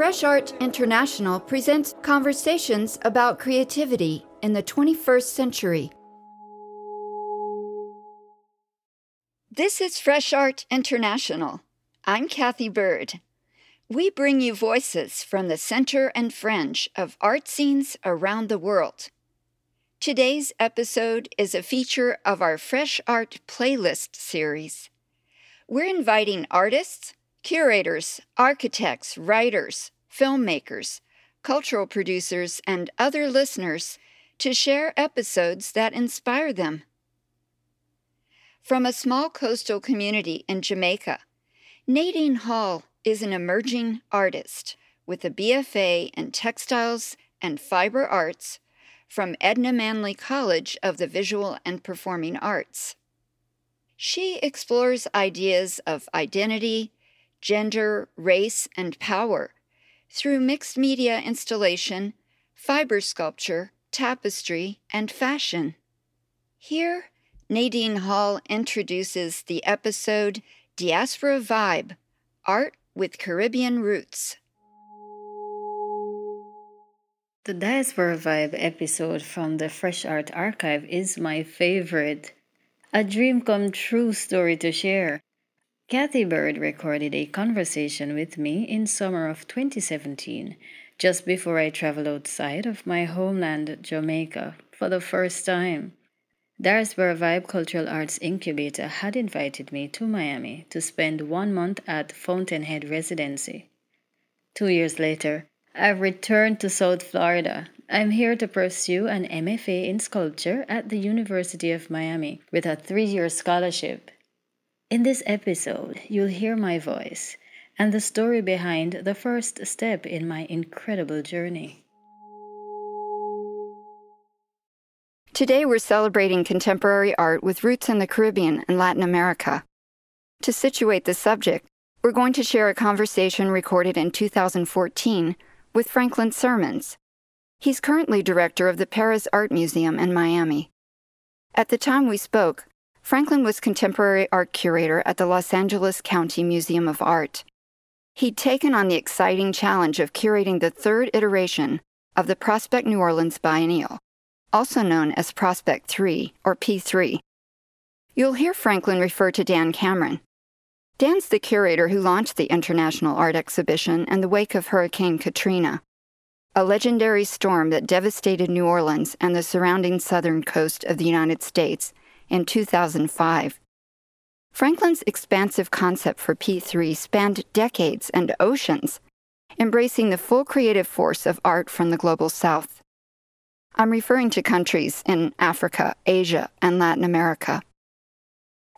Fresh Art International presents conversations about creativity in the 21st century. This is Fresh Art International. I'm Kathy Bird. We bring you voices from the center and fringe of art scenes around the world. Today's episode is a feature of our Fresh Art Playlist series. We're inviting artists, curators, architects, writers, filmmakers, cultural producers, and other listeners to share episodes that inspire them. From a small coastal community in Jamaica, Nadine Hall is an emerging artist with a BFA in textiles and fiber arts from Edna Manley College of the Visual and Performing Arts. She explores ideas of identity, gender, race, and power through mixed media installation, fiber sculpture, tapestry, and fashion. Here, Nadine Hall introduces the episode Diaspora Vibe Art with Caribbean Roots. The Diaspora Vibe episode from the Fresh Art Archive is my favorite. A dream come true story to share. Kathy Bird recorded a conversation with me in summer of 2017, just before I traveled outside of my homeland, Jamaica, for the first time. Diaspora Vibe Cultural Arts Incubator had invited me to Miami to spend one month at Fountainhead Residency. Two years later, I've returned to South Florida. I'm here to pursue an MFA in sculpture at the University of Miami with a three year scholarship. In this episode, you'll hear my voice and the story behind the first step in my incredible journey. Today, we're celebrating contemporary art with roots in the Caribbean and Latin America. To situate the subject, we're going to share a conversation recorded in 2014 with Franklin Sirmans. He's currently director of the Perez Art Museum in Miami. At the time we spoke, Franklin was contemporary art curator at the Los Angeles County Museum of Art. He'd taken on the exciting challenge of curating the third iteration of the Prospect New Orleans Biennial, also known as Prospect 3 or P3. You'll hear Franklin refer to Dan Cameron. Dan's the curator who launched the International Art Exhibition in the wake of Hurricane Katrina, a legendary storm that devastated New Orleans and the surrounding southern coast of the United States in 2005. Franklin's expansive concept for P3 spanned decades and oceans, embracing the full creative force of art from the global south. I'm referring to countries in Africa, Asia, and Latin America.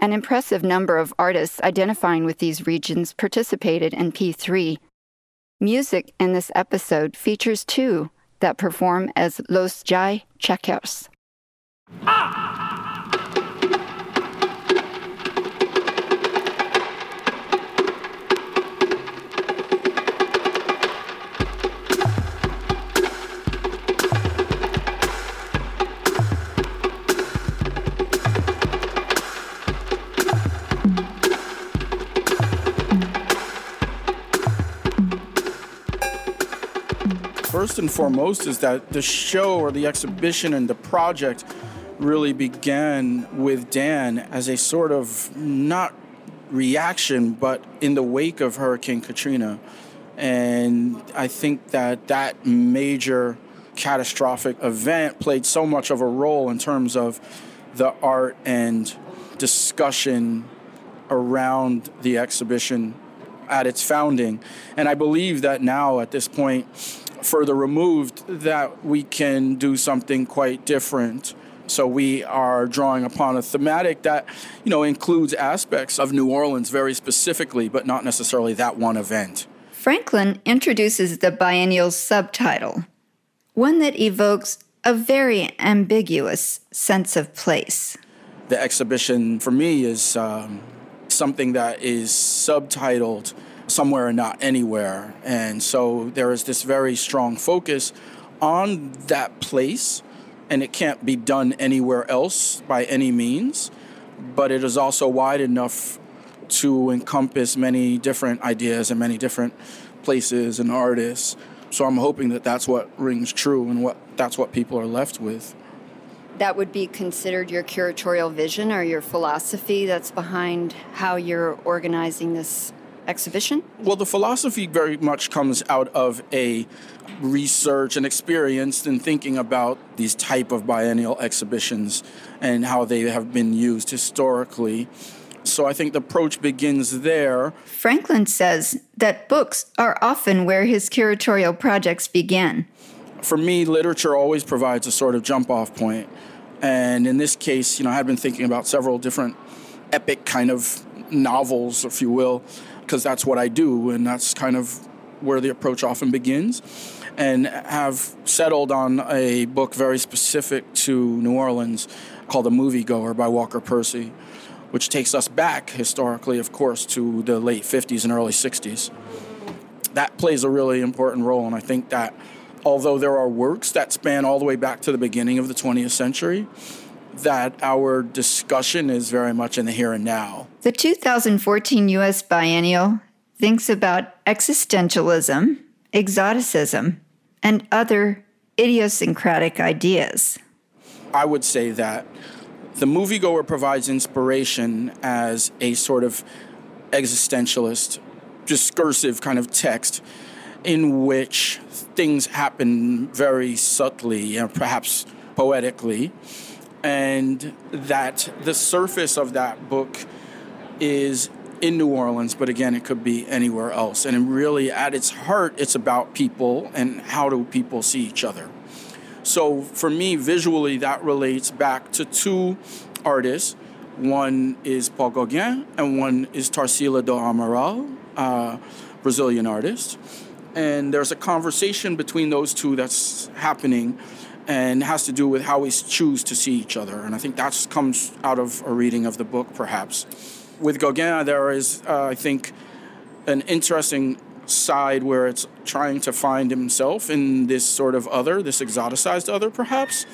An impressive number of artists identifying with these regions participated in P3. Music in this episode features two that perform as Los Jai Checkers. Ah! First and foremost is that the show or the exhibition and the project really began with Dan as a sort of not reaction, but in the wake of Hurricane Katrina. And I think that that major catastrophic event played so much of a role in terms of the art and discussion around the exhibition at its founding. And I believe that now, at this point, further removed that we can do something quite different. So we are drawing upon a thematic that, you know, includes aspects of New Orleans very specifically, but not necessarily that one event. Franklin introduces the biennial's subtitle, one that evokes a very ambiguous sense of place. The exhibition for me is um, something that is subtitled somewhere and not anywhere. And so there is this very strong focus on that place, and it can't be done anywhere else by any means, but it is also wide enough to encompass many different ideas and many different places and artists. So I'm hoping that that's what rings true and what that's what people are left with. That would be considered your curatorial vision or your philosophy that's behind how you're organizing this exhibition? Well, the philosophy very much comes out of a research and experience in thinking about these type of biennial exhibitions and how they have been used historically. So I think the approach begins there. Franklin says that books are often where his curatorial projects begin. For me, literature always provides a sort of jump off point. And in this case, you know, I had been thinking about several different epic kind of novels, if you will, because that's what I do, and that's kind of where the approach often begins. And have settled on a book very specific to New Orleans called The Moviegoer by Walker Percy, which takes us back historically, of course, to the late 50s and early 60s. That plays a really important role, and I think that although there are works that span all the way back to the beginning of the 20th century, that our discussion is very much in the here and now. The 2014 U.S. Biennial thinks about existentialism, exoticism, and other idiosyncratic ideas. I would say that the moviegoer provides inspiration as a sort of existentialist, discursive kind of text in which things happen very subtly and perhaps poetically and that the surface of that book is in New Orleans, but again, it could be anywhere else. And really, at its heart, it's about people and how do people see each other. So for me, visually, that relates back to two artists. One is Paul Gauguin, and one is Tarsila do Amaral, uh, Brazilian artist. And there's a conversation between those two that's happening and has to do with how we choose to see each other. And I think that comes out of a reading of the book, perhaps. With Gauguin, there is, uh, I think, an interesting side where it's trying to find himself in this sort of other, this exoticized other, perhaps.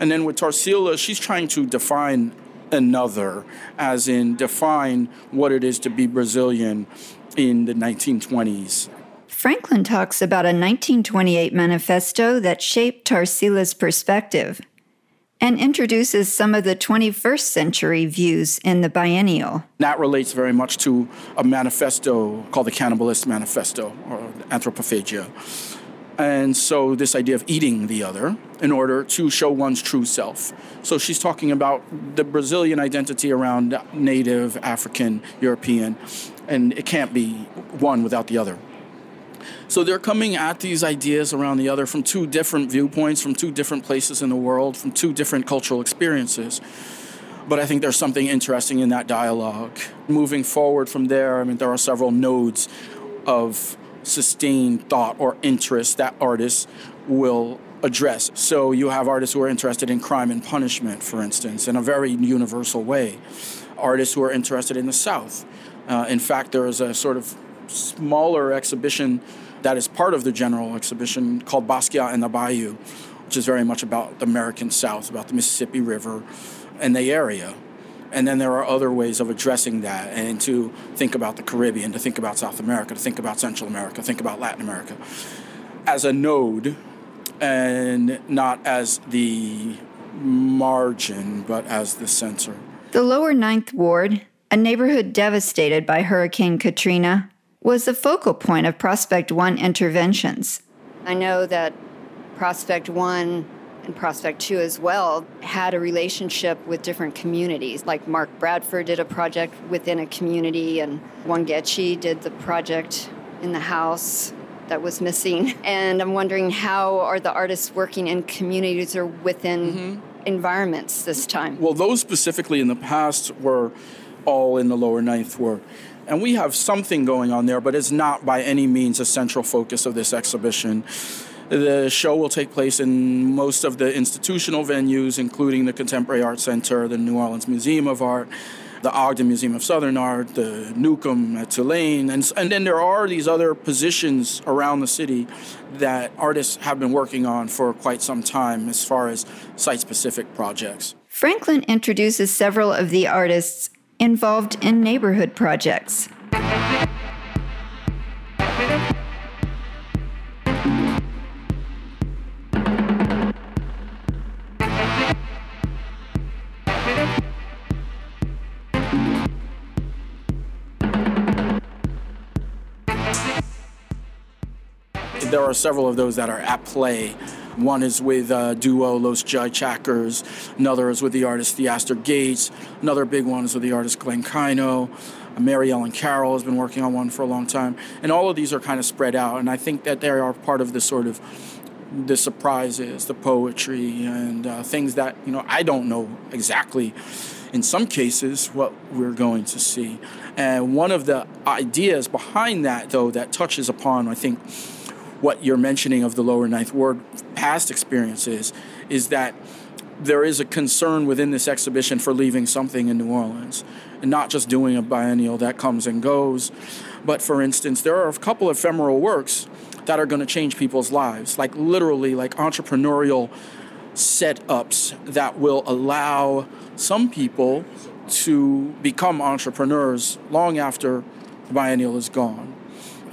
And then with Tarsila, she's trying to define another, as in define what it is to be Brazilian in the 1920s Franklin talks about a 1928 manifesto that shaped Tarsila's perspective and introduces some of the 21st century views in the biennial. That relates very much to a manifesto called the Cannibalist Manifesto or Anthropophagia. And so, this idea of eating the other in order to show one's true self. So, she's talking about the Brazilian identity around native, African, European, and it can't be one without the other. So they're coming at these ideas around the other from two different viewpoints, from two different places in the world, from two different cultural experiences. But I think there's something interesting in that dialogue. Moving forward from there, I mean, there are several nodes of sustained thought or interest that artists will address. So you have artists who are interested in crime and punishment, for instance, in a very universal way. Artists who are interested in the South. Uh, in fact, there is a sort of smaller exhibition that is part of the general exhibition called Basquiat and the Bayou, which is very much about the American South, about the Mississippi River and the area. And then there are other ways of addressing that and to think about the Caribbean, to think about South America, to think about Central America, think about Latin America as a node and not as the margin, but as the center. The lower Ninth Ward, a neighborhood devastated by Hurricane Katrina, was the focal point of Prospect One interventions. I know that Prospect One and Prospect Two as well had a relationship with different communities. Like Mark Bradford did a project within a community, and Wangechi did the project in the house that was missing. And I'm wondering how are the artists working in communities or within mm-hmm. environments this time? Well, those specifically in the past were all in the lower ninth ward. And we have something going on there, but it's not by any means a central focus of this exhibition. The show will take place in most of the institutional venues, including the Contemporary Art Center, the New Orleans Museum of Art, the Ogden Museum of Southern Art, the Newcomb at Tulane, and, and then there are these other positions around the city that artists have been working on for quite some time as far as site specific projects. Franklin introduces several of the artists involved in neighborhood projects. There are several of those that are at play one is with uh, duo Los Jaichackers, another is with the artist Theaster Gates, another big one is with the artist Glenn Kaino. Mary Ellen Carroll has been working on one for a long time. And all of these are kind of spread out. And I think that they are part of the sort of the surprises, the poetry, and uh, things that, you know, I don't know exactly in some cases what we're going to see. And one of the ideas behind that, though, that touches upon, I think, what you're mentioning of the lower ninth ward past experiences is that there is a concern within this exhibition for leaving something in New Orleans and not just doing a biennial that comes and goes. But for instance, there are a couple of ephemeral works that are going to change people's lives, like literally like entrepreneurial setups that will allow some people to become entrepreneurs long after the biennial is gone.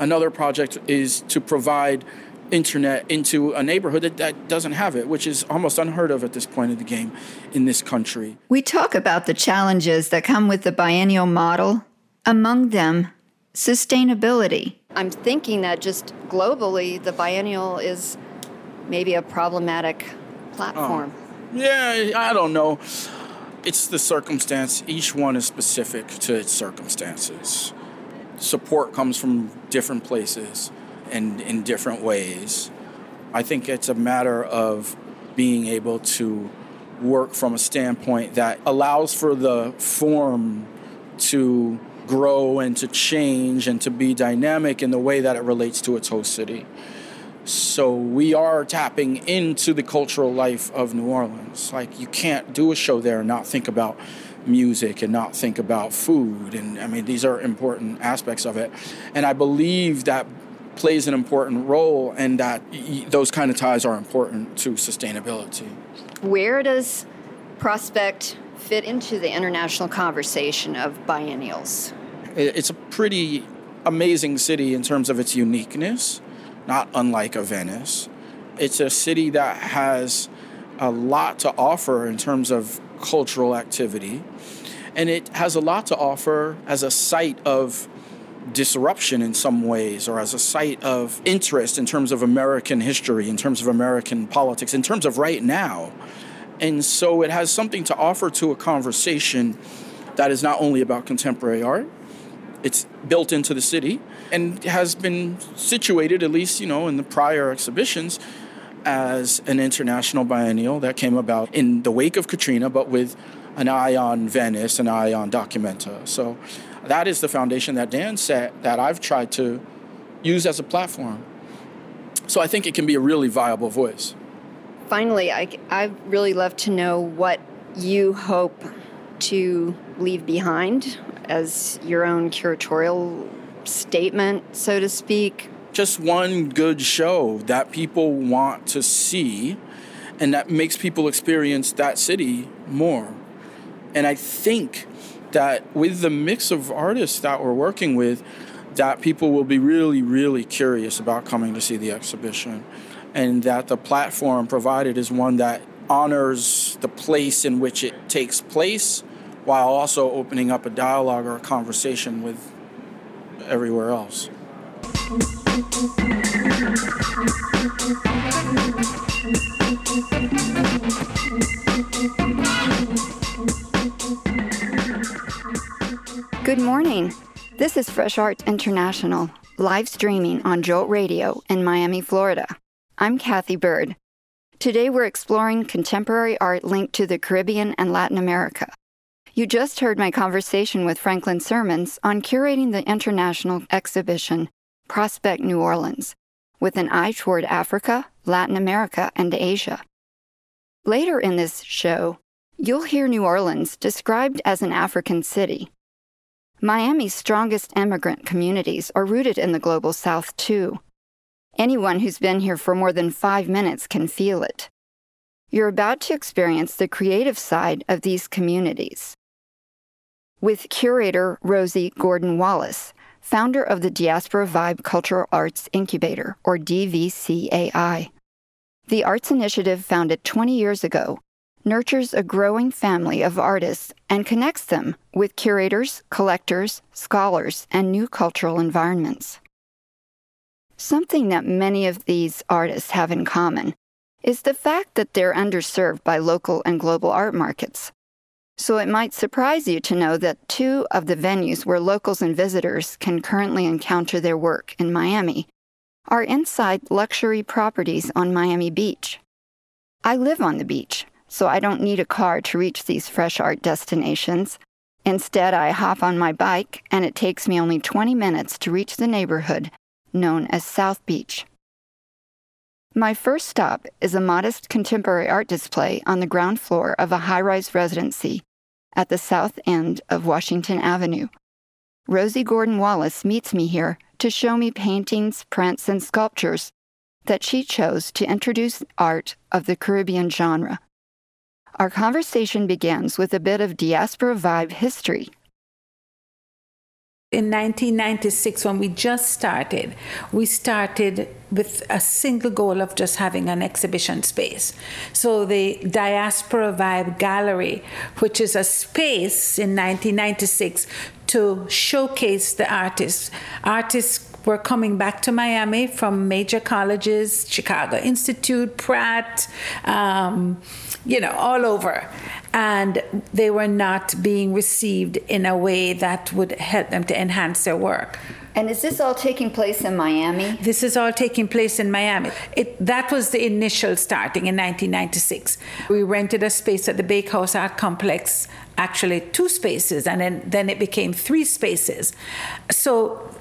Another project is to provide internet into a neighborhood that, that doesn't have it, which is almost unheard of at this point of the game in this country. We talk about the challenges that come with the biennial model, among them, sustainability. I'm thinking that just globally, the biennial is maybe a problematic platform. Oh. Yeah, I don't know. It's the circumstance. Each one is specific to its circumstances. Support comes from different places and in different ways. I think it's a matter of being able to work from a standpoint that allows for the form to grow and to change and to be dynamic in the way that it relates to its host city. So we are tapping into the cultural life of New Orleans. Like you can't do a show there and not think about music and not think about food and I mean these are important aspects of it. And I believe that plays an important role and that those kind of ties are important to sustainability. Where does Prospect fit into the international conversation of biennials? It's a pretty amazing city in terms of its uniqueness not unlike a Venice. It's a city that has a lot to offer in terms of cultural activity, and it has a lot to offer as a site of disruption in some ways, or as a site of interest in terms of American history, in terms of American politics, in terms of right now. And so it has something to offer to a conversation that is not only about contemporary art, it's built into the city and has been situated, at least, you know, in the prior exhibitions, as an international biennial that came about in the wake of Katrina, but with an eye on Venice, an eye on Documenta. So that is the foundation that Dan set that I've tried to use as a platform. So I think it can be a really viable voice. Finally, I, I really love to know what you hope to leave behind as your own curatorial statement, so to speak? Just one good show that people want to see and that makes people experience that city more. And I think that with the mix of artists that we're working with, that people will be really, really curious about coming to see the exhibition. And that the platform provided is one that honors the place in which it takes place while also opening up a dialogue or a conversation with everywhere else. Good morning. This is Fresh Arts International, live streaming on Jolt Radio in Miami, Florida. I'm Kathy Bird. Today we're exploring contemporary art linked to the Caribbean and Latin America. You just heard my conversation with Franklin Sirmans on curating the international exhibition Prospect New Orleans, with an eye toward Africa, Latin America, and Asia. Later in this show, you'll hear New Orleans described as an African city. Miami's strongest immigrant communities are rooted in the global south, too. Anyone who's been here for more than five minutes can feel it. You're about to experience the creative side of these communities with curator Rosie Gordon Wallace, founder of the Diaspora Vibe Cultural Arts Incubator, or DVCAI. The arts initiative, founded 20 years ago, nurtures a growing family of artists and connects them with curators, collectors, scholars, and new cultural environments. Something that many of these artists have in common is the fact that they're underserved by local and global art markets. So it might surprise you to know that two of the venues where locals and visitors can currently encounter their work in Miami are inside luxury properties on Miami Beach. I live on the beach, so I don't need a car to reach these fresh art destinations. Instead, I hop on my bike, and it takes me only 20 minutes to reach the neighborhood known as South Beach. My first stop is a modest contemporary art display on the ground floor of a high rise residency at the south end of Washington Avenue. Rosie Gordon Wallace meets me here to show me paintings, prints, and sculptures that she chose to introduce art of the Caribbean genre. Our conversation begins with a bit of diaspora vibe history. In 1996, when we just started, we started with a single goal of just having an exhibition space. So the Diaspora Vibe Gallery, which is a space in 1996 to showcase the artists. Artists were coming back to Miami from major colleges, Chicago Institute, Pratt, um, you know, all over. And they were not being received in a way that would help them to enhance their work. And is this all taking place in Miami? This is all taking place in Miami. It, that was the initial starting in 1996. We rented a space at the Bakehouse Art Complex, actually two spaces, and then, then it became three spaces. So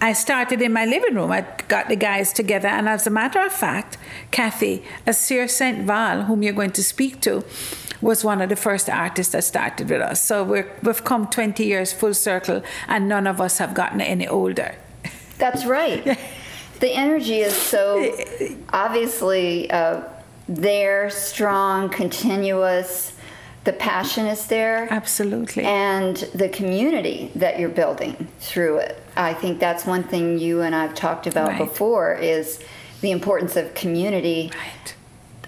I started in my living room. I got the guys together, and as a matter of fact, Kathy, Asser Saint-Val, whom you're going to speak to, was one of the first artists that started with us. So we have come 20 years full circle, and none of us have gotten any older. That's right. the energy is so obviously uh, there, strong, continuous the passion is there. Absolutely. And the community that you're building through it. I think that's one thing you and I've talked about right. before is the importance of community. Right.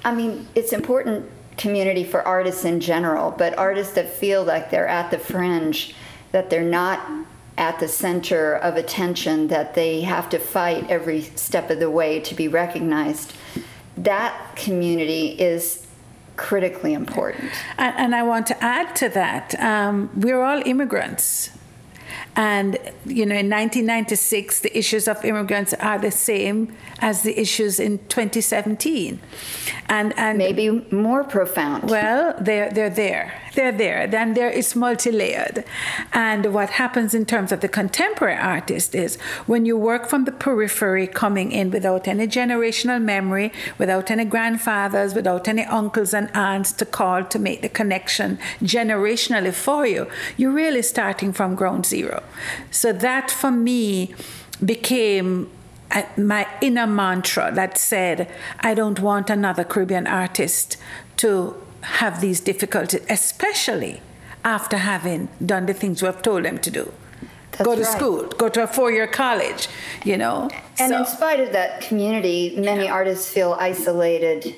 I mean, it's important community for artists in general, but artists that feel like they're at the fringe, that they're not at the center of attention, that they have to fight every step of the way to be recognized. That community is critically important. And, and, I want to add to that um, we're all immigrants. And, you know, in 1996, the issues of immigrants are the same as the issues in 2017. And, and maybe more profound. Well, they're, they're there. They're there. Then there is multi layered. And what happens in terms of the contemporary artist is when you work from the periphery, coming in without any generational memory, without any grandfathers, without any uncles and aunts to call to make the connection generationally for you, you're really starting from ground zero. So that for me became uh, my inner mantra that said, I don't want another Caribbean artist to have these difficulties, especially after having done the things we have told them to do. That's go to right. school, go to a four year college, you know. And so. in spite of that community, many yeah. artists feel isolated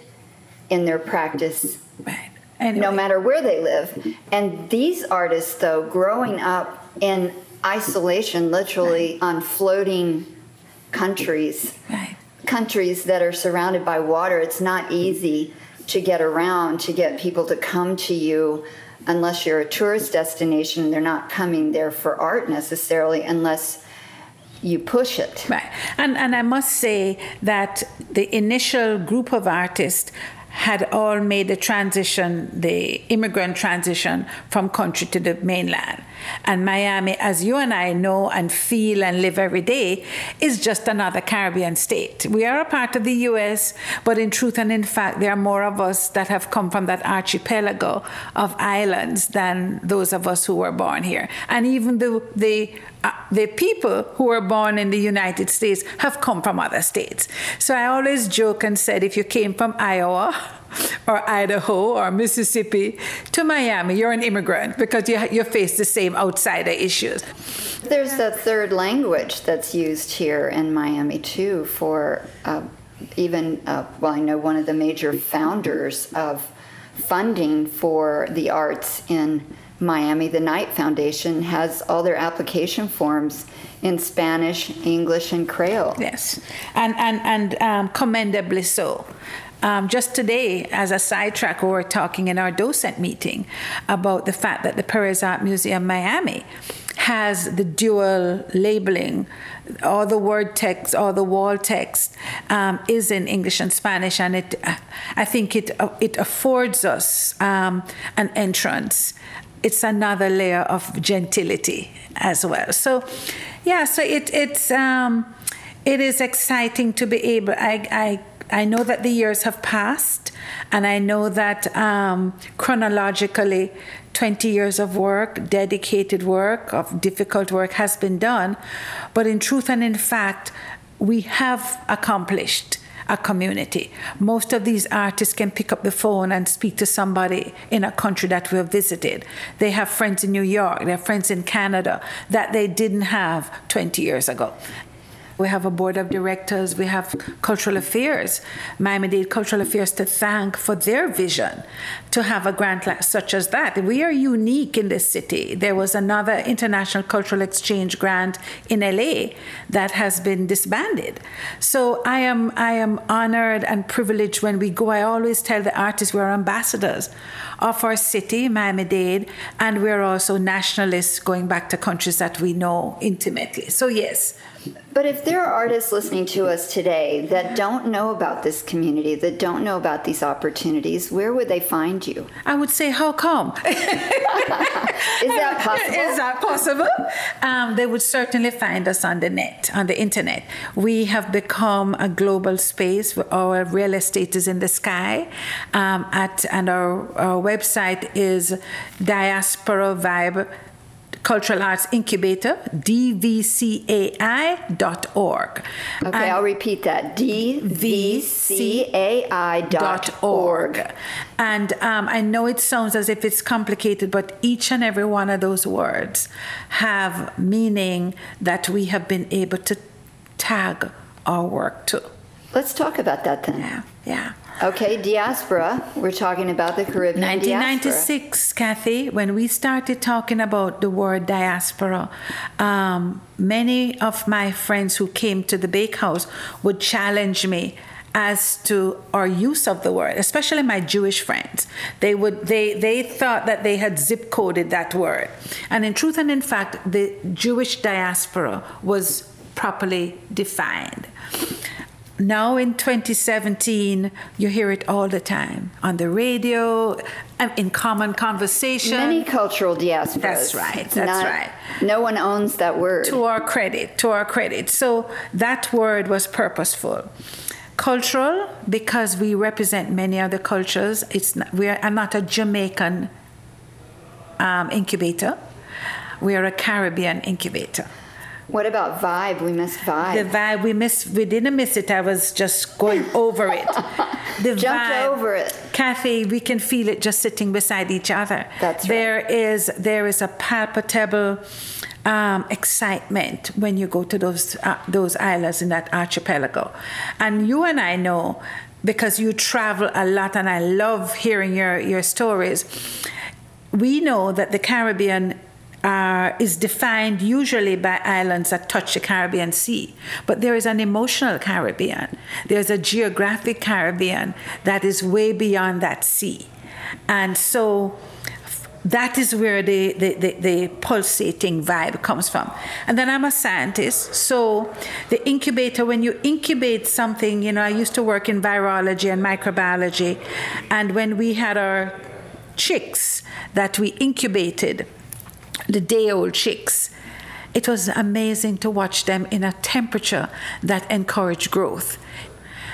in their practice. Right. Anyway. No matter where they live. And these artists, though, growing up in isolation, literally right. on floating countries, right. countries that are surrounded by water, it's not easy to get around, to get people to come to you unless you're a tourist destination. They're not coming there for art necessarily unless you push it. Right. And, and I must say that the initial group of artists had all made the transition, the immigrant transition from country to the mainland. And Miami, as you and I know and feel and live every day, is just another Caribbean state. We are a part of the US, but in truth and in fact, there are more of us that have come from that archipelago of islands than those of us who were born here. And even the, the uh, the people who were born in the United States have come from other states. So I always joke and said if you came from Iowa or Idaho or Mississippi to Miami, you're an immigrant because you, you face the same outsider issues. There's a third language that's used here in Miami too for uh, even, uh, well, I know one of the major founders of funding for the arts in Miami, the Knight Foundation has all their application forms in Spanish, English, and Creole. Yes, and and and um, commendably so. Um, just today, as a sidetrack, we were talking in our docent meeting about the fact that the Perez Art Museum Miami has the dual labeling. All the word text, all the wall text um, is in English and Spanish, and it, I think it it affords us um, an entrance. It's another layer of gentility as well. So, yeah, so it it's um, it is exciting to be able. I I I know that the years have passed, and I know that um, chronologically, 20 years of work, dedicated work, of difficult work has been done. But in truth and in fact, we have accomplished a community. Most of these artists can pick up the phone and speak to somebody in a country that we have visited. They have friends in New York, they have friends in Canada that they didn't have 20 years ago. We have a board of directors, we have cultural affairs, Miami Dade Cultural Affairs to thank for their vision to have a grant such as that. We are unique in this city. There was another international cultural exchange grant in LA that has been disbanded. So I am I am honored and privileged when we go. I always tell the artists we're ambassadors of our city, Miami Dade, and we're also nationalists going back to countries that we know intimately. So yes, but if there are artists listening to us today that don't know about this community, that don't know about these opportunities, where would they find you? I would say, how come? Is that possible? Is that possible? Um, they would certainly find us on the net, on the internet. We have become a global space. Our real estate is in the sky. Um, at and our, our website is diaspora vibe Cultural Arts Incubator, dvcai.org. Okay, and I'll repeat that dvcai.org. And um, I know it sounds as if it's complicated, but each and every one of those words have meaning that we have been able to tag our work to. Let's talk about that then. Yeah, yeah. Okay, diaspora. We're talking about the Caribbean 1996, diaspora. Kathy, when we started talking about the word diaspora, um, many of my friends who came to the bakehouse would challenge me as to our use of the word, especially my Jewish friends. They would they they thought that they had zip coded that word. And in truth and in fact, the Jewish diaspora was properly defined now in 2017, you hear it all the time on the radio, um, in common conversation. Many cultural diasporas. That's right. That's Not, right. No one owns that word. To our credit. To our credit. So that word was purposeful. Cultural because we represent many other cultures. It's not, we are. I'm not a Jamaican um, incubator. We are a Caribbean incubator. What about vibe? We missed vibe. The vibe we missed. We didn't miss it. I was just going over it. The Jumped vibe, over it. Kathy, we can feel it just sitting beside each other. That's right. There is there is a palpable um, excitement when you go to those uh, those islands in that archipelago, and you and I know because you travel a lot, and I love hearing your your stories. We know that the Caribbean uh, is defined usually by islands that touch the Caribbean Sea. But there is an emotional Caribbean, there's a geographic Caribbean that is way beyond that sea. And so that is where the, the, the, the, pulsating vibe comes from. And then I'm a scientist, so the incubator, when you incubate something, you know, I used to work in virology and microbiology, and when we had our chicks that we incubated, the day old chicks. It was amazing to watch them in a temperature that encouraged growth.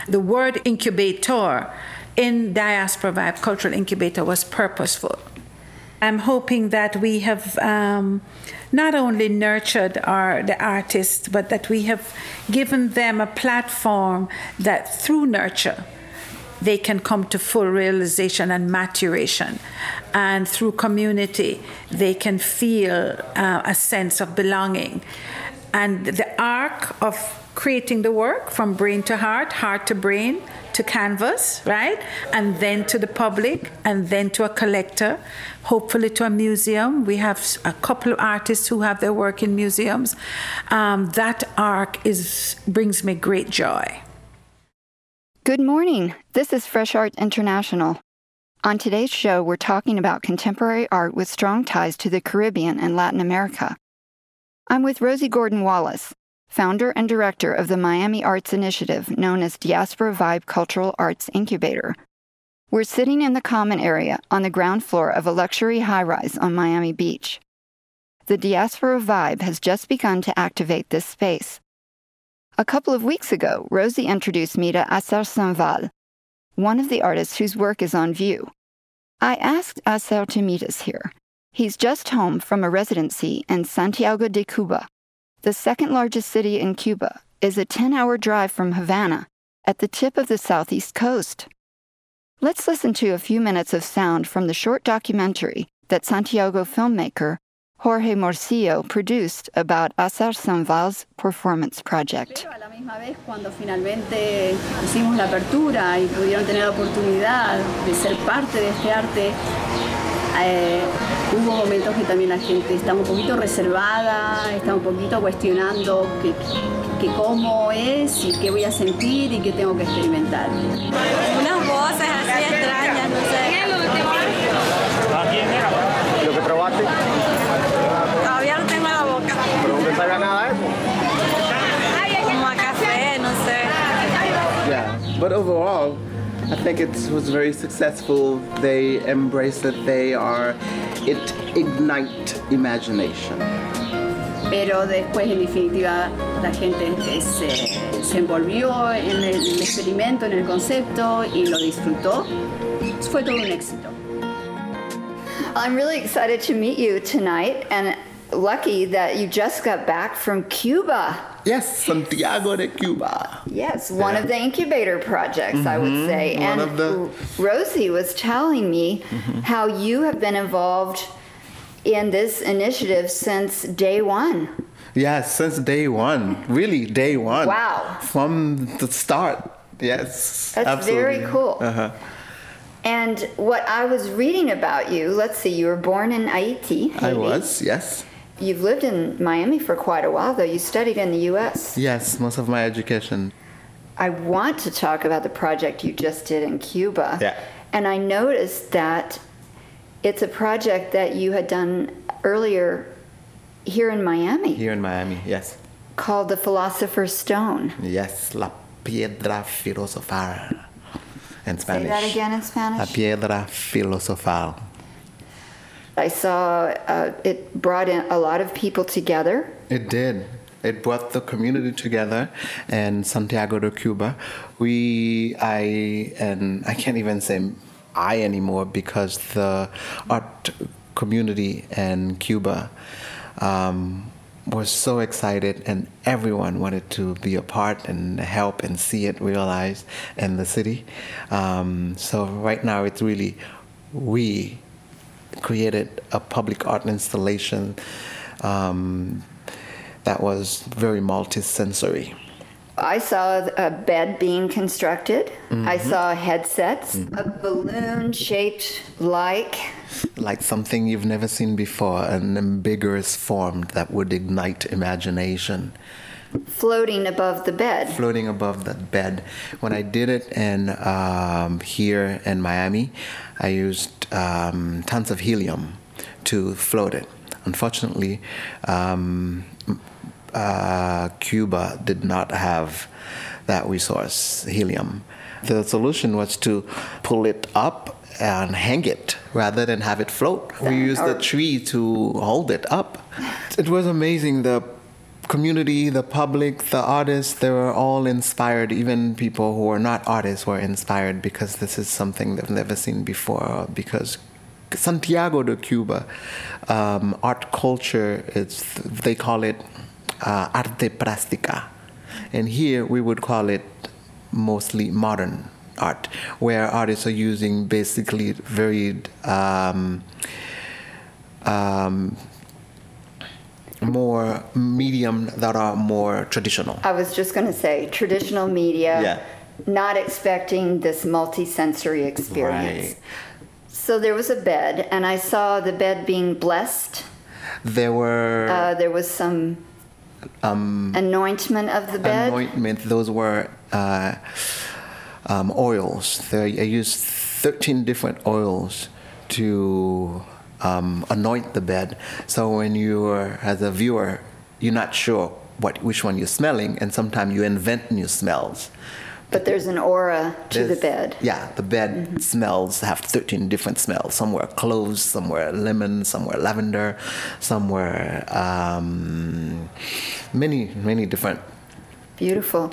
The word incubator in Diaspora Vibe Cultural Incubator was purposeful. I'm hoping that we have um, not only nurtured our the artists, but that we have given them a platform that through nurture they can come to full realization and maturation. And through community, they can feel uh, a sense of belonging. And the arc of creating the work from brain to heart, heart to brain, to canvas, right? And then to the public, and then to a collector, hopefully to a museum. We have a couple of artists who have their work in museums. Um, that arc is brings me great joy. Good morning. This is Fresh Art International. On today's show, we're talking about contemporary art with strong ties to the Caribbean and Latin America. I'm with Rosie Gordon Wallace, founder and director of the Miami Arts Initiative known as Diaspora Vibe Cultural Arts Incubator. We're sitting in the common area on the ground floor of a luxury high rise on Miami Beach. The Diaspora Vibe has just begun to activate this space. A couple of weeks ago, Rosie introduced me to Asser Saint-Val, one of the artists whose work is on view. I asked Asser to meet us here. He's just home from a residency in Santiago de Cuba. The second largest city in Cuba is a 10 hour drive from Havana at the tip of the southeast coast. Let's listen to a few minutes of sound from the short documentary that Santiago filmmaker Jorge Morcillo produced about Acer Sanval's performance project. A la misma vez, cuando finalmente hicimos la apertura y pudieron tener la oportunidad de ser parte de este arte, eh, hubo momentos que también la gente está un poquito reservada, está un poquito cuestionando que, que cómo es y qué voy a sentir y qué tengo que experimentar. Unas voces así extrañas, no sé. ¿Lo que probaste? But overall, I think it was very successful. They embrace it. They are, it ignite imagination. Pero después, en definitiva, la gente se, se envolvió en el experimento, en el concepto y lo disfrutó. Fue todo un éxito. I'm really excited to meet you tonight and lucky that you just got back from Cuba. Yes, Santiago de Cuba. Yes, one of the incubator projects, I would say. one and of the- Rosie was telling me how you have been involved in this initiative since day one. Yes, since day one. Really, day one. Wow. From the start. Yes. That's absolutely. very cool. Uh-huh. And what I was reading about you, let's see, you were born in Haiti. I was, yes. You've lived in Miami for quite a while, though. You studied in the U.S. Yes, most of my education. I want to talk about the project you just did in Cuba. Yeah. And I noticed that it's a project that you had done earlier here in Miami Here in Miami, yes. called The Philosopher's Stone. Yes, La Piedra Filosofal. In Spanish. Say that again in Spanish. La Piedra Filosofal. I saw uh, it brought in a lot of people together. It did. It brought the community together in Santiago de Cuba. We, I, and I can't even say I anymore because the art community in Cuba um, was so excited and everyone wanted to be a part and help and see it realized in the city. Um, so right now it's really we created a public art installation um, that was very multisensory. I saw a bed being constructed. I saw headsets, a balloon shaped like. Like something you've never seen before, an ambiguous form that would ignite imagination. floating above the bed. floating above the bed. When I did it in um, here in Miami, I used um, tons of helium to float it. Unfortunately, um, uh, Cuba did not have that resource, helium. The solution was to pull it up and hang it rather than have it float. We used a tree to hold it up. It was amazing. The community, the public, the artists, they were all inspired. Even people who were not artists were inspired because this is something they've never seen before. Because Santiago de Cuba, um, art culture, it's, they call it uh, arte plástica. And here we would call it mostly modern art, where artists are using basically very um, um, more medium that are more traditional. I was just going to say traditional media, Yeah. not expecting this multi-sensory experience. So there was a bed, and I saw the bed being blessed. There were Uh, there was some um, anointment of the bed. anointment. Those were uh, um, oils. They, I used 13 different oils to um, anoint the bed. So when you are, as a viewer, you're not sure what which one you're smelling, and sometimes you invent new smells. but there's an aura to the bed. Yeah, the bed smells have 13 different smells. Somewhere cloves, somewhere lemon, somewhere lavender, somewhere um, many, many different. Beautiful.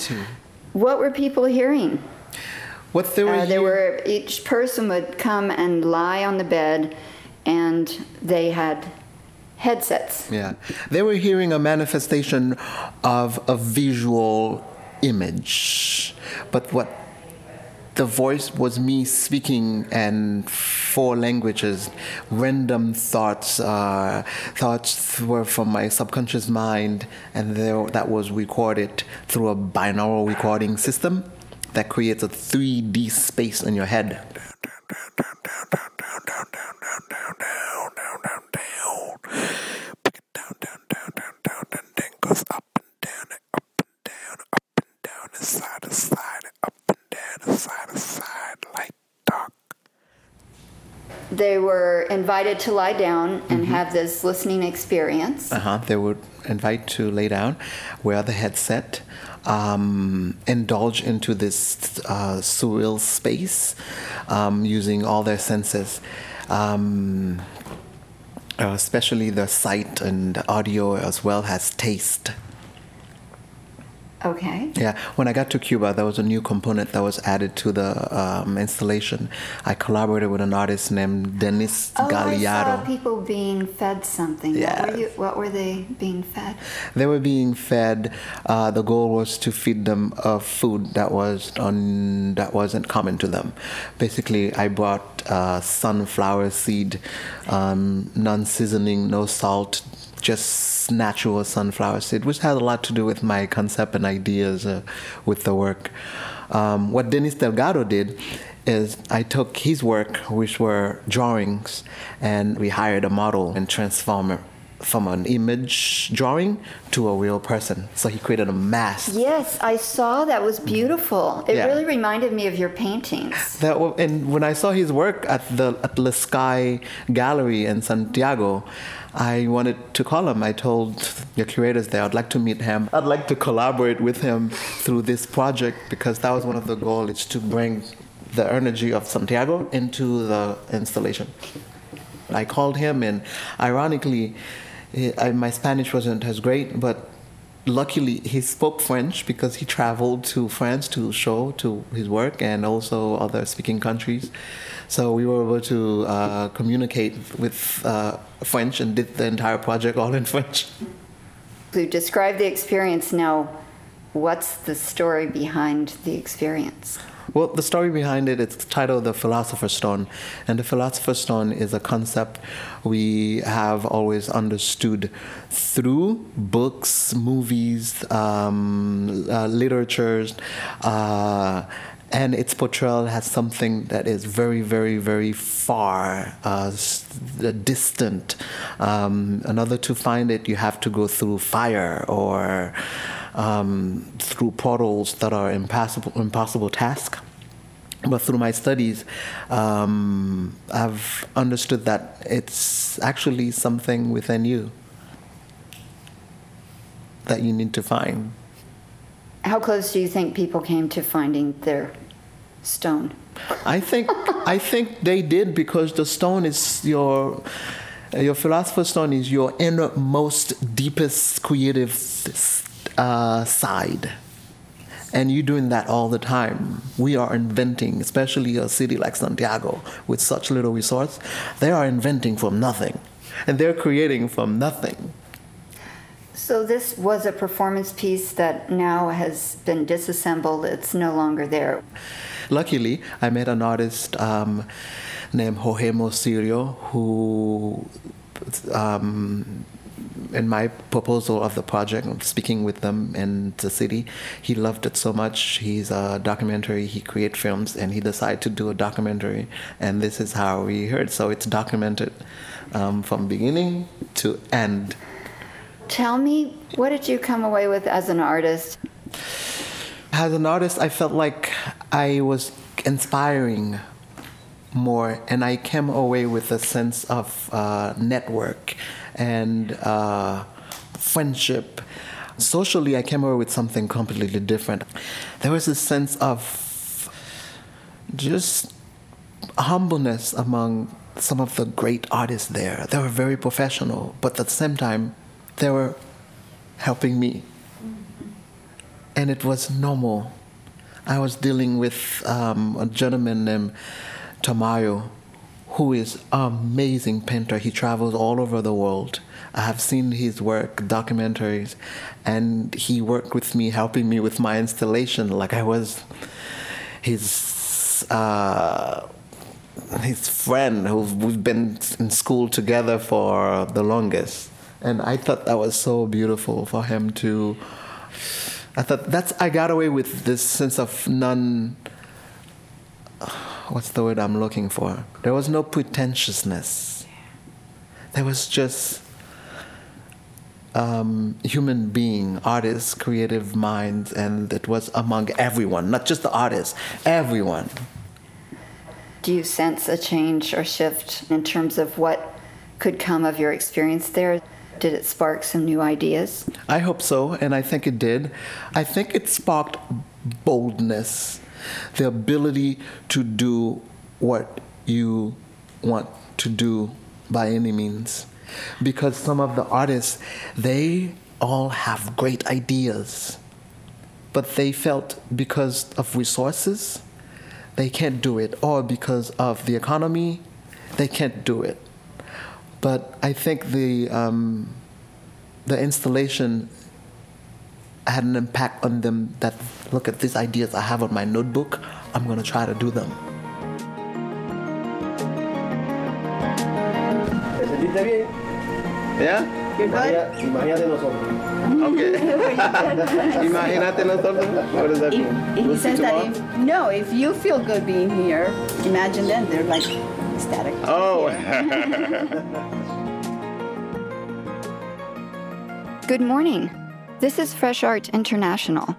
What were people hearing? What they were, Uh, there were each person would come and lie on the bed, and they had headsets. Yeah, they were hearing a manifestation of a visual image, but what the voice was me speaking and four languages, random thoughts. Uh, thoughts were from my subconscious mind, and there, that was recorded through a binaural recording system that creates a 3D space in your head. They were invited to lie down and have this listening experience. Uh-huh. They would invite to lay down, wear the headset, um, indulge into this uh, surreal space um, using all their senses, um, uh, especially the sight and audio as well as taste. Okay. Yeah, when I got to Cuba, there was a new component that was added to the um, installation. I collaborated with an artist named Denis Oh, I saw people being fed something. What, were you, what were they being fed? They were being fed. Uh, the goal was to feed them a food that was on that wasn't common to them. Basically, I brought uh, sunflower seed, um, non-seasoning, no salt, just natural sunflower seed, which has a lot to do with my concept and ideas uh, with the work. Um, what Denis Delgado did is I took his work, which were drawings, and we hired a model and transformed from an image drawing to a real person. So he created a mask. Yes, I saw that was beautiful. It Yeah. really reminded me of your paintings. That and when I saw his work at the at the Sky Gallery in Santiago, I wanted to call him. I told your curators there I'd like to meet him. I'd like to collaborate with him through this project because that was one of the goals to bring the energy of Santiago into the installation. I called him, and ironically, I, my Spanish wasn't as great, but luckily he spoke French because he traveled to France to show to his work and also other speaking countries. So we were able to uh, communicate with uh, French and did the entire project all in French. To describe the experience now, what's the story behind the experience? Well, the story behind it, it's titled The Philosopher's Stone. And the Philosopher's Stone is a concept we have always understood through books, movies, um, uh, literatures, uh, and its portrayal has something that is very, very, very far, uh, distant. Um, another to find it, you have to go through fire or um, through portals that are impossible, impossible task. But through my studies, um, I've understood that it's actually something within you that you need to find. How close do you think people came to finding their stone? I think I think they did because the stone is your your philosopher's stone is your innermost, deepest creative uh, side, and you're doing that all the time. We are inventing, especially a city like Santiago with such little resource. They are inventing from nothing, and they're creating from nothing. So this was a performance piece that now has been disassembled. It's no longer there. Luckily, I met an artist um, named Jorge Mosirio who um, in my proposal of the project, speaking with them in the city, he loved it so much. He's a documentary. He create films, and he decided to do a documentary. And this is how we heard. So it's documented um, from beginning to end. Tell me, what did you come away with as an artist? As an artist, I felt like I was inspiring more, and I came away with a sense of uh, network and uh, friendship. Socially, I came away with something completely different. There was a sense of just humbleness among some of the great artists there. They were very professional, but at the same time, they were helping me. And it was normal. I was dealing with um, a gentleman named Tamayo, who is amazing painter. He travels all over the world. I have seen his work, documentaries, and he worked with me, helping me with my installation. Like I was his uh, his friend who we've been in school together for the longest. And I thought that was so beautiful for him to. I thought that's I got away with this sense of non what's the word I'm looking for? There was no pretentiousness. There was just um, human being, artists, creative minds, and it was among everyone, not just the artists, everyone. Do you sense a change or shift in terms of what could come of your experience there? Did it spark some new ideas? I hope so, and I think it did. I think it sparked boldness the ability to do what you want to do by any means. Because some of the artists, they all have great ideas, but they felt because of resources, they can't do it, or because of the economy, they can't do it. But I think the um, the installation had an impact on them that look at these ideas I have on my notebook, I'm going to try to do them. Yeah? Imagínate nosotros. Okay. Imagínate nosotros. What does that mean? He We'll says that if, no, if you feel good being here, imagine them. They're like ecstatic. Oh. Good morning. This is Fresh Art International.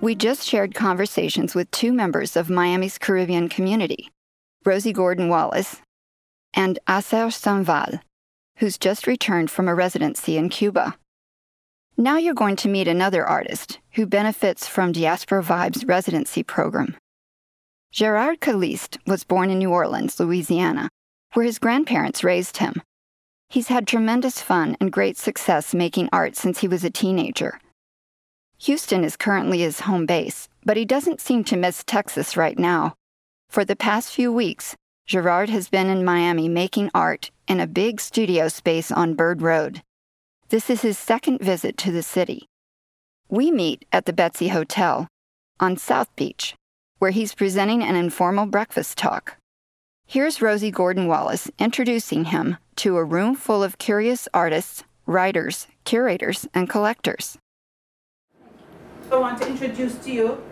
We just shared conversations with two members of Miami's Caribbean community, Rosie Gordon Wallace and Asser Saint-Val, who's just returned from a residency in Cuba. Now you're going to meet another artist who benefits from Diaspora Vibes residency program. Gerard Caliste was born in New Orleans, Louisiana, where his grandparents raised him. He's had tremendous fun and great success making art since he was a teenager. Houston is currently his home base, but he doesn't seem to miss Texas right now. For the past few weeks, Gerard has been in Miami making art in a big studio space on Bird Road. This is his second visit to the city. We meet at the Betsy Hotel on South Beach, where he's presenting an informal breakfast talk. Here's Rosie Gordon Wallace introducing him to a room full of curious artists, writers, curators, and collectors. I want to introduce to you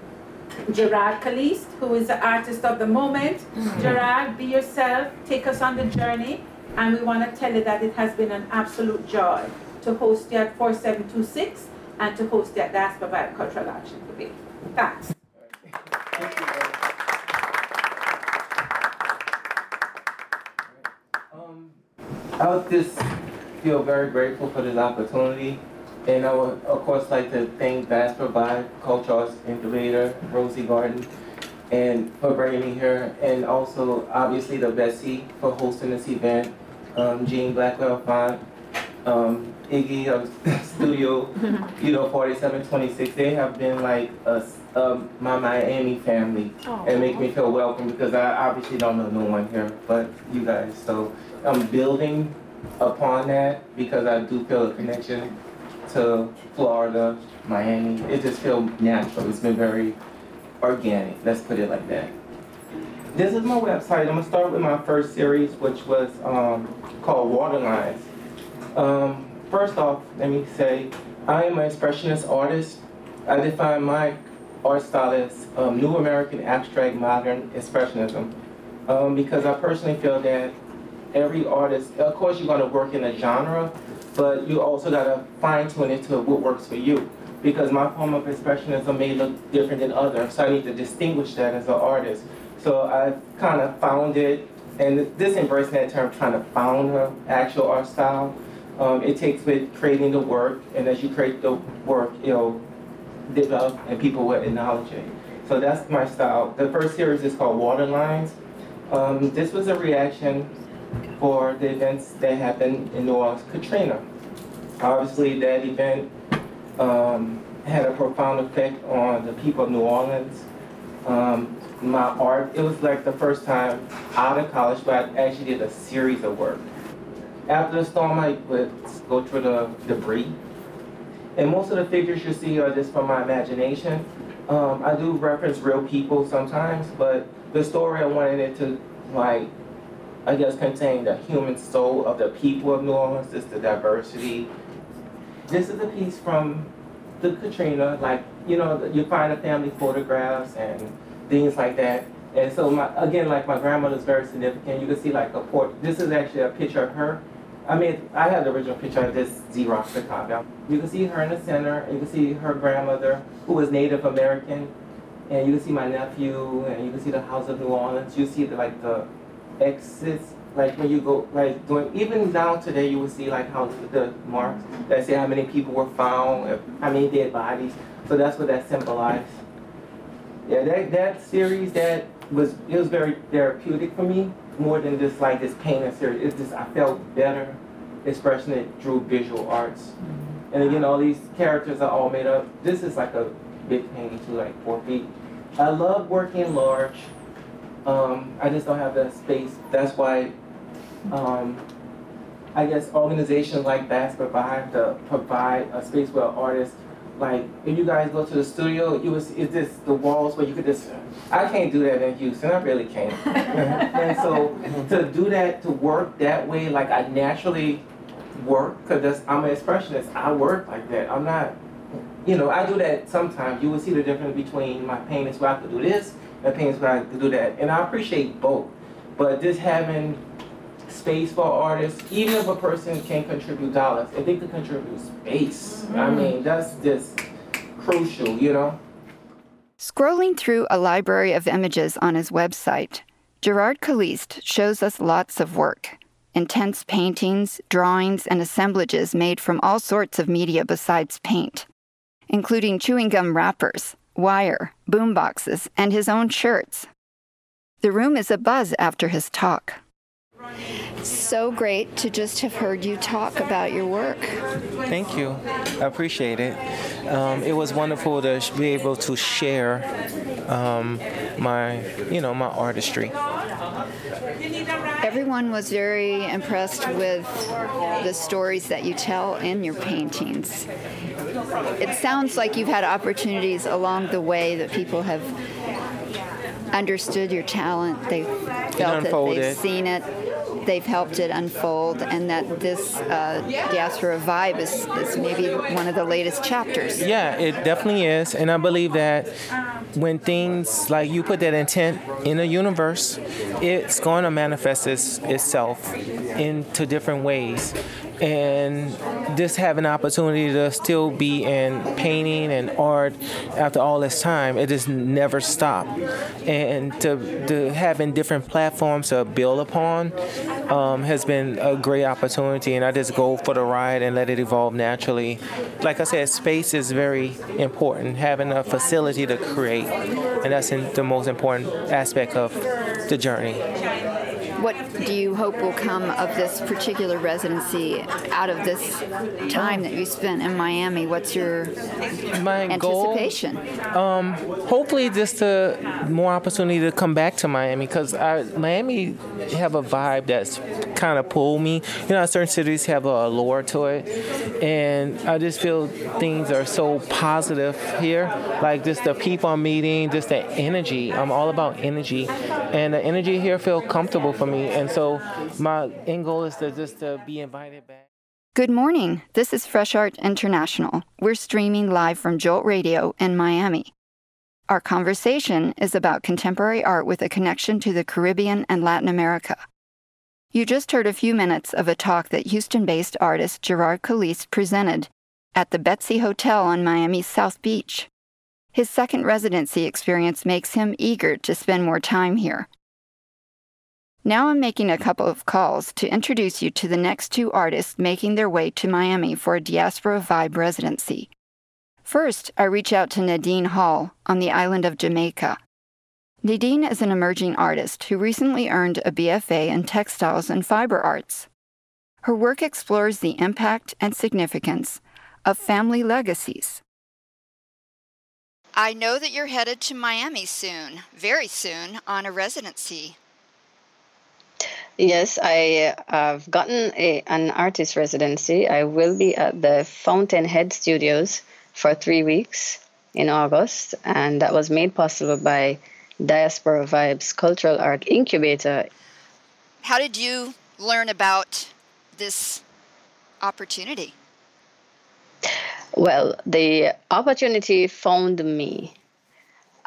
Gerard Caliste, who is the artist of the moment. Mm-hmm. Gerard, be yourself, take us on the journey, and we want to tell you that it has been an absolute joy to host you at 4726 and to host you at Diaspora Vibe Cultural Action today. Thanks. Um, I would just feel very grateful for this opportunity. And I would, of course, like to thank Diaspora Vibe Culture Arts Incubator, Rosie Gordon, and for bringing me here. And also, obviously, the Betsy for hosting this event, um, Jean Blackwell Font, um, Iggy of Studio, you know, 4726. They have been like a, um, my Miami family and make me feel welcome because I obviously don't know no one here but you guys. So I'm building upon that because I do feel a connection to Florida, Miami. It just feels natural. It's been very organic. Let's put it like that. This is my website. I'm gonna start with my first series, which was um, called Waterlines. Um, first off, let me say, I am an expressionist artist. I define my art style as um, New American Abstract Modern Expressionism um, because I personally feel that every artist, of course, you're going to work in a genre, but you also got to fine tune it to what works for you. Because my form of expressionism may look different than others, so I need to distinguish that as an artist. So I kind of found it, and this embracing that term, trying to found her actual art style. Um, it takes with creating the work, and as you create the work, it'll develop and people will acknowledge it. So that's my style. The first series is called Waterlines. Um, this was a reaction for the events that happened in New Orleans, Katrina. Obviously, that event um, had a profound effect on the people of New Orleans. Um, my art, it was like the first time out of college, but I actually did a series of work. After the storm, I would go through the debris. And most of the figures you see are just from my imagination. Um, I do reference real people sometimes, but the story I wanted it to, like, I guess, contain the human soul of the people of New Orleans, just the diversity. This is a piece from the Katrina, like, you know, you find the family photographs and things like that. And so, my, again, like my grandmother is very significant. You can see like a port. This is actually a picture of her. I mean, I have the original picture of this Xerox. Down. You can see her in the center, you can see her grandmother, who was Native American, and you can see my nephew, and you can see the House of New Orleans. You see the, like the exits, like when you go, like doing, even now today, you will see like how the marks that say how many people were found, how many dead bodies. So that's what that symbolized. Yeah, that, that series, that was, it was very therapeutic for me, more than just like this painting series. It's just, I felt better expressing it through visual arts. Mm-hmm. And again, all these characters are all made up. This is like a big painting to like four feet. I love working large. Um, I just don't have that space. That's why um, I guess organizations like BAS provide to provide a space where artists like if you guys go to the studio, you was is this the walls where you could just I can't do that in Houston. I really can't. and so to do that to work that way, like I naturally work because I'm an expressionist. I work like that. I'm not. You know, I do that sometimes. You will see the difference between my paintings where I could do this and paintings where I could do that. And I appreciate both. But just having space for artists, even if a person can't contribute dollars, if they could contribute space, mm-hmm. I mean, that's just crucial, you know? Scrolling through a library of images on his website, Gerard Caliste shows us lots of work intense paintings, drawings, and assemblages made from all sorts of media besides paint, including chewing gum wrappers, wire, boom boxes, and his own shirts. The room is abuzz after his talk. So great to just have heard you talk about your work. Thank you. I appreciate it. Um, it was wonderful to be able to share um, my, you know, my artistry. Everyone was very impressed with the stories that you tell in your paintings. It sounds like you've had opportunities along the way that people have understood your talent. They felt it. They've seen it they've helped it unfold, and that this uh, diaspora vibe is, is maybe one of the latest chapters. Yeah, it definitely is, and I believe that when things like you put that intent in a universe, it's going to manifest its, itself into different ways and just have an opportunity to still be in painting and art after all this time it just never stopped. And to, to having different platforms to build upon um, has been a great opportunity and i just go for the ride and let it evolve naturally. Like i said space is very important. Having a facility to create and that's the most important aspect of the journey what do you hope will come of this particular residency out of this time that you spent in Miami? What's your My anticipation? Goal, um, hopefully, just a more opportunity to come back to Miami because Miami have a vibe that's kind of pulled me. You know, certain cities have a allure to it, and I just feel things are so positive here. Like just the people I'm meeting, just the energy. I'm all about energy, and the energy here feel comfortable for me. And so my end goal is to just to be invited back. Good morning. This is Fresh Art International. We're streaming live from Jolt Radio in Miami. Our conversation is about contemporary art with a connection to the Caribbean and Latin America. You just heard a few minutes of a talk that Houston based artist Gerard Caliste presented at the Betsy Hotel on Miami's South Beach. His second residency experience makes him eager to spend more time here. Now I'm making a couple of calls to introduce you to the next two artists making their way to Miami for a Diaspora Vibe residency. First, I reach out to Nadine Hall on the island of Jamaica. Nadine is an emerging artist who recently earned a BFA in textiles and fiber arts. Her work explores the impact and significance of family legacies. I know that you're headed to Miami soon, very soon, on a residency. Yes, I have gotten a, an artist residency. I will be at the Fountainhead Studios for three weeks in August, and that was made possible by Diaspora Vibes Cultural Art Incubator. How did you learn about this opportunity? Well, the opportunity found me.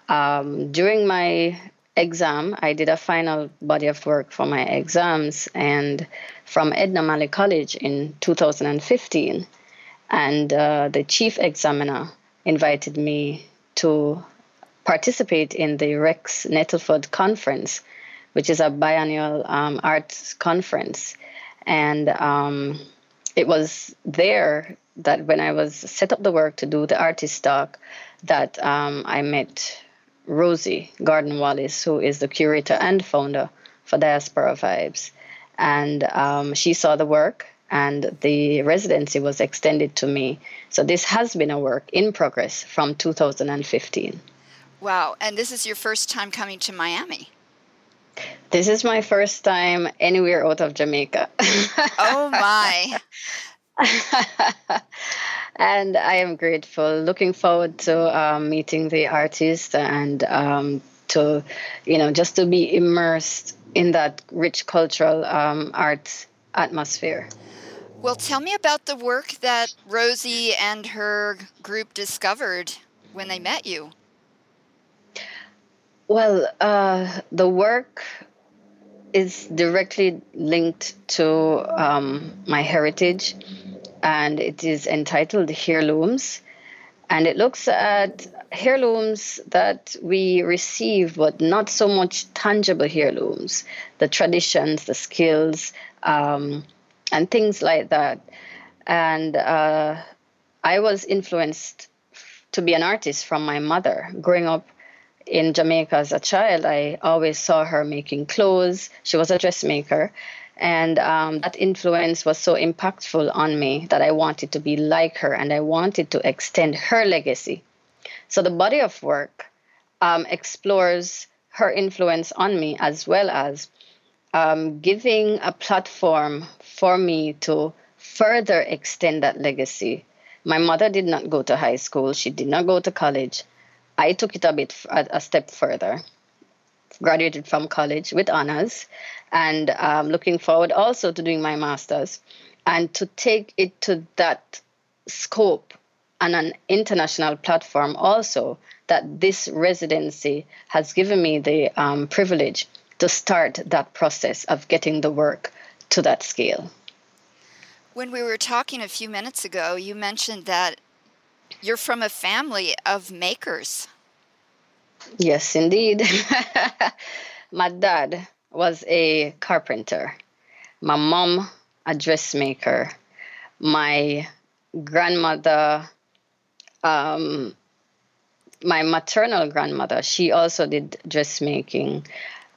Um, during my exam, I did a final body of work for my exams and from Edna Manley College in 2015. And uh, the chief examiner invited me to participate in the Rex Nettleford Conference, which is a biannual um, arts conference. And um, it was there that when I was set up the work to do the artist talk, that um, I met Rosie Gordon Wallace, who is the curator and founder for Diaspora Vibes. And um, she saw the work, and the residency was extended to me. So this has been a work in progress from 2015. Wow. And this is your first time coming to Miami? This is my first time anywhere out of Jamaica. oh, my. and I am grateful. Looking forward to um, meeting the artist and um, to, you know, just to be immersed in that rich cultural um, art atmosphere. Well, tell me about the work that Rosie and her group discovered when they met you. Well, uh, the work is directly linked to um, my heritage and it is entitled Heirlooms. And it looks at heirlooms that we receive, but not so much tangible heirlooms, the traditions, the skills, um, and things like that. And uh, I was influenced to be an artist from my mother. Growing up in Jamaica as a child, I always saw her making clothes. She was a dressmaker. And um, that influence was so impactful on me that I wanted to be like her and I wanted to extend her legacy. So the body of work um, explores her influence on me as well as um, giving a platform for me to further extend that legacy. My mother did not go to high school, she did not go to college. I took it a bit a, a step further graduated from college with honors and um, looking forward also to doing my master's and to take it to that scope and an international platform also that this residency has given me the um, privilege to start that process of getting the work to that scale. When we were talking a few minutes ago, you mentioned that you're from a family of makers. Yes, indeed. My dad was a carpenter, my mom, a dressmaker, my grandmother, um, my maternal grandmother, she also did dressmaking.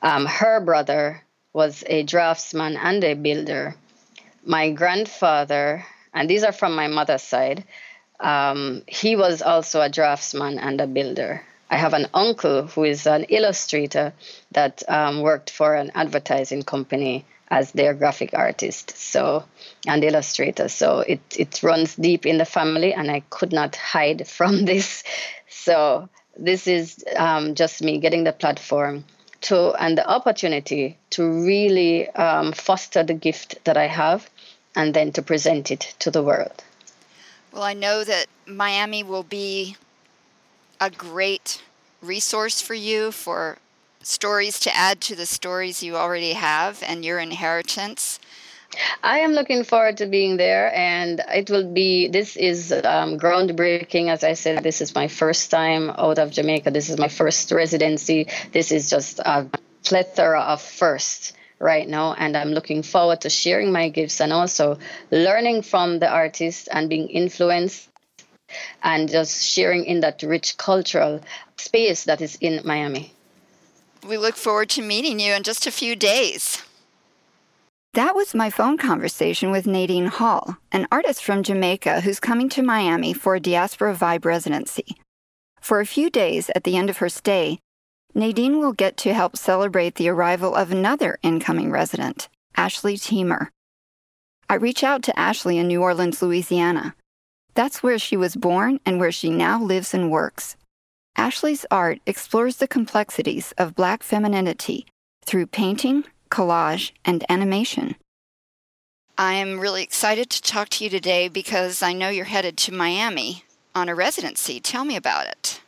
Um, her brother was a draftsman and a builder. My grandfather, and these are from my mother's side, um, he was also a draftsman and a builder. I have an uncle who is an illustrator that um, worked for an advertising company as their graphic artist so and illustrator so it, it runs deep in the family and i could not hide from this so this is um, just me getting the platform to and the opportunity to really um, foster the gift that i have and then to present it to the world. Well, I know that Miami will be a great resource for you for stories to add to the stories you already have and your inheritance. I am looking forward to being there, and it will be. This is um, groundbreaking. As I said, this is my first time out of Jamaica. This is my first residency. This is just a plethora of firsts right now, and I'm looking forward to sharing my gifts and also learning from the artists and being influenced and just sharing in that rich cultural space that is in Miami. We look forward to meeting you in just a few days. That was my phone conversation with Nadine Hall, an artist from Jamaica who's coming to Miami for a Diaspora Vibe residency. For a few days at the end of her stay, Nadine will get to help celebrate the arrival of another incoming resident, Ashley Teamer. I reach out to Ashley in New Orleans, Louisiana. That's where she was born and where she now lives and works. Ashley's art explores the complexities of Black femininity through painting, collage, and animation. I'm really excited to talk to you today because I know you're headed to Miami on a residency. Tell me about it.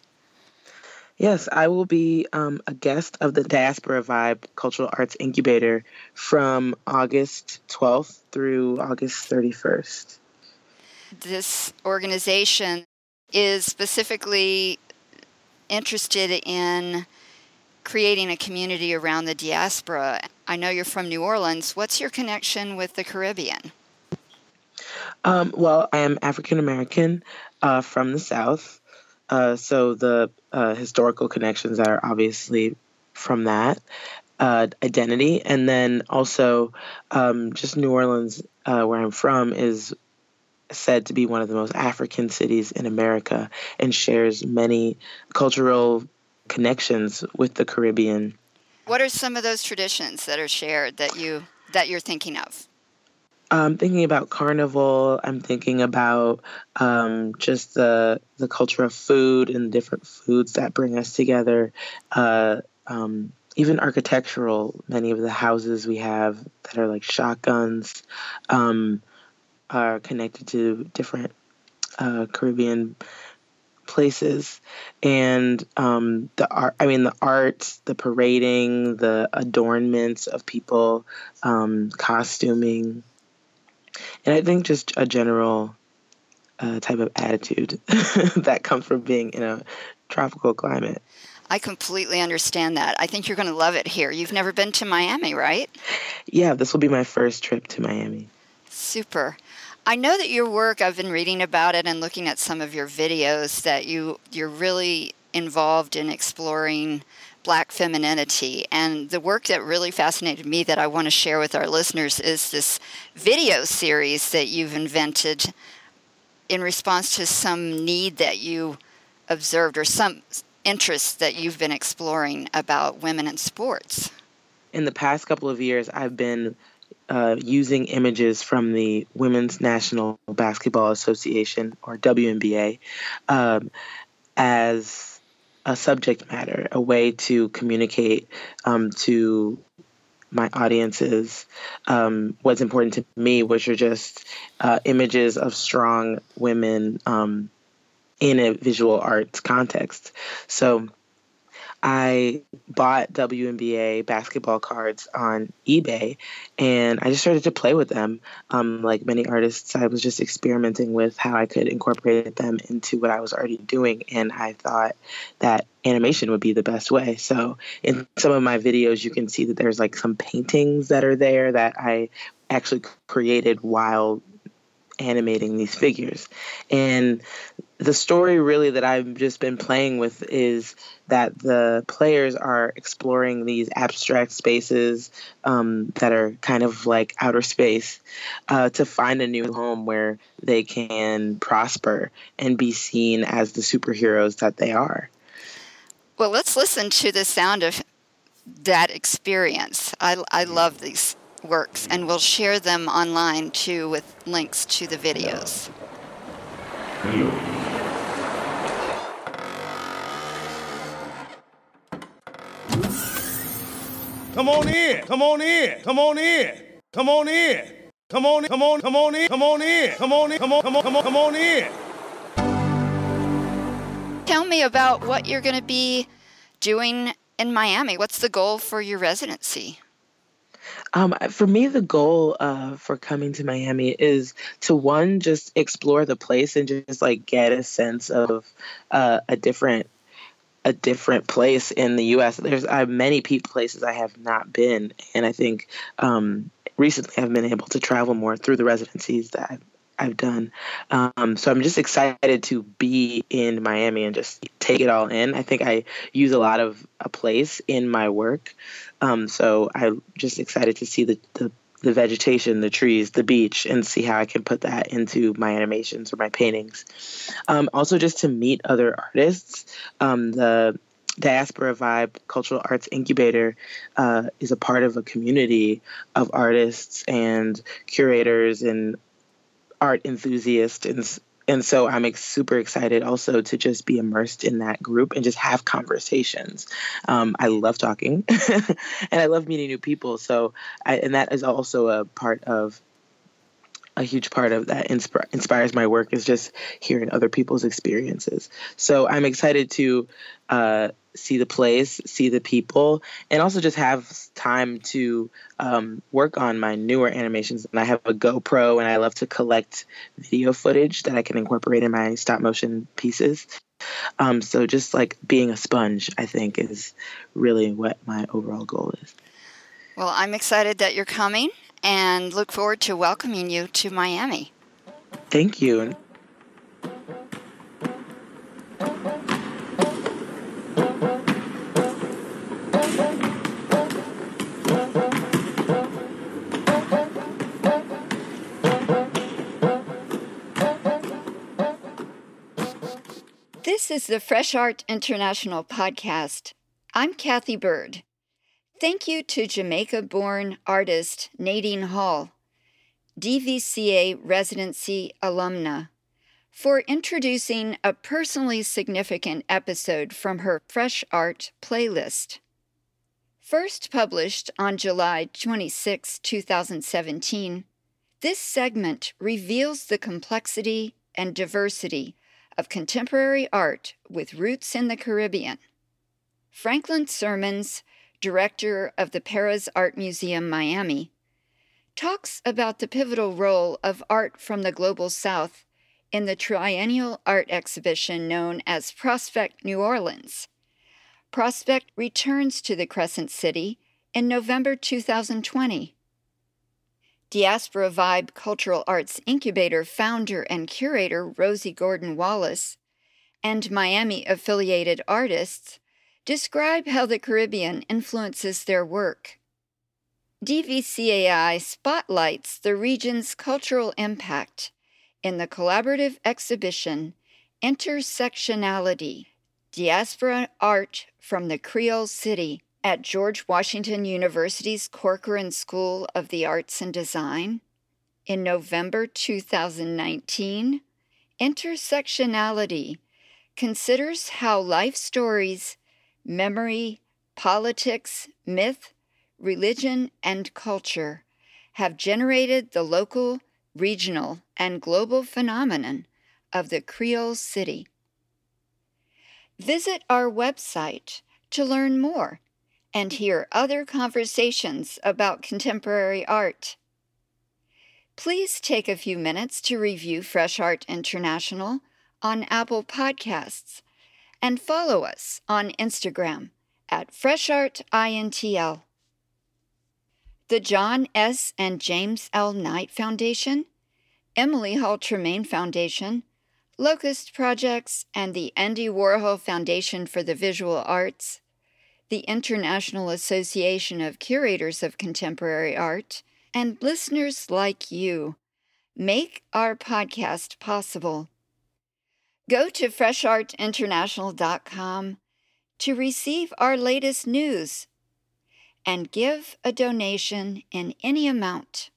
Yes, I will be um, a guest of the Diaspora Vibe Cultural Arts Incubator from August 12th through August 31st. This organization is specifically interested in creating a community around the diaspora. I know you're from New Orleans. What's your connection with the Caribbean? Um, well, I am African American uh, from the South. Uh, so the uh, historical connections are obviously from that uh, identity. And then also, um, just New Orleans, uh, where I'm from, is said to be one of the most African cities in America and shares many cultural connections with the Caribbean. What are some of those traditions that are shared that you that you're thinking of? I'm thinking about carnival. I'm thinking about um, just the the culture of food and different foods that bring us together. Uh, um, even architectural. Many of the houses we have that are like shotguns. Um, are connected to different uh, Caribbean places and um, the art i mean the art the parading the adornments of people um, costuming and i think just a general uh, type of attitude that comes from being in a tropical climate I completely understand that. I think you're going to love it here. You've never been to Miami, right? Yeah, this will be my first trip to Miami. Super. I know that your work, I've been reading about it and looking at some of your videos that you you're really involved in exploring black femininity and the work that really fascinated me that I want to share with our listeners is this video series that you've invented in response to some need that you observed or some interest that you've been exploring about women in sports. In the past couple of years I've been uh, using images from the Women's National Basketball Association, or WNBA, um, as a subject matter, a way to communicate um, to my audiences um, what's important to me, which are just uh, images of strong women um, in a visual arts context. So I bought WNBA basketball cards on eBay and I just started to play with them. Um, like many artists, I was just experimenting with how I could incorporate them into what I was already doing. And I thought that animation would be the best way. So in some of my videos, you can see that there's like some paintings that are there that I actually created while animating these figures. And the story really that I've just been playing with is that the players are exploring these abstract spaces um, that are kind of like outer space uh, to find a new home where they can prosper and be seen as the superheroes that they are. Well, let's listen to the sound of that experience. I, I love these works, and we'll share them online too with links to the videos. Hello. Come on in. Come on in. Come on in. Come on in. Come on, come on, come on in, come on in, come on in, come on, come on, come on, come on in. Tell me about what you're going to be doing in Miami. What's the goal for your residency? Um, for me, the goal uh, for coming to Miami is to one, just explore the place and just like get a sense of uh, a different a different place in the U.S. There's uh, many places I have not been, and I think um, recently I've been able to travel more through the residencies that I've, I've done. Um, so I'm just excited to be in Miami and just take it all in. I think I use a lot of a place in my work. Um, so I'm just excited to see the, the, the vegetation, the trees, the beach, and see how I can put that into my animations or my paintings. Um, also, just to meet other artists. Um, the Diaspora Vibe Cultural Arts Incubator uh, is a part of a community of artists and curators and art enthusiasts and and so I'm super excited also to just be immersed in that group and just have conversations. Um, I love talking, and I love meeting new people. So, I, and that is also a part of a huge part of that insp- inspires my work is just hearing other people's experiences. So I'm excited to uh, see the place, see the people, and also just have time to um, work on my newer animations. And I have a GoPro, and I love to collect video footage that I can incorporate in my stop motion pieces. Um, so just like being a sponge, I think, is really what my overall goal is. Well, I'm excited that you're coming and look forward to welcoming you to Miami. Thank you. Is the Fresh Art International podcast. I'm Cathy Byrd. Thank you to Jamaica born artist Nadine Hall, DVCA residency alumna, for introducing a personally significant episode from her Fresh Art playlist. First published on July 26, 2017, this segment reveals the complexity and diversity of contemporary art with roots in the Caribbean. Franklin Sirmans, director of the Perez Art Museum Miami, talks about the pivotal role of art from the Global South in the triennial art exhibition known as Prospect New Orleans. Prospect returns to the Crescent City in November 2020. Diaspora Vibe Cultural Arts Incubator founder and curator Rosie Gordon Wallace and Miami affiliated artists describe how the Caribbean influences their work. DVCAI spotlights the region's cultural impact in the collaborative exhibition Intersectionality Diaspora Art from the Creole City at George Washington University's Corcoran School of the Arts and Design. In November 2019, Intersectionality considers how life stories, memory, politics, myth, religion, and culture have generated the local, regional, and global phenomenon of the Creole City. Visit our website to learn more and hear other conversations about contemporary art. Please take a few minutes to review Fresh Art International on Apple Podcasts and follow us on Instagram at FreshArtINTL. The John S. and James L. Knight Foundation, Emily Hall Tremaine Foundation, Locust Projects, and the Andy Warhol Foundation for the Visual Arts the International Association of Curators of Contemporary Art, and listeners like you make our podcast possible. Go to freshartinternational.com to receive our latest news and give a donation in any amount.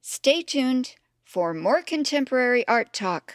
Stay tuned for more contemporary art talk.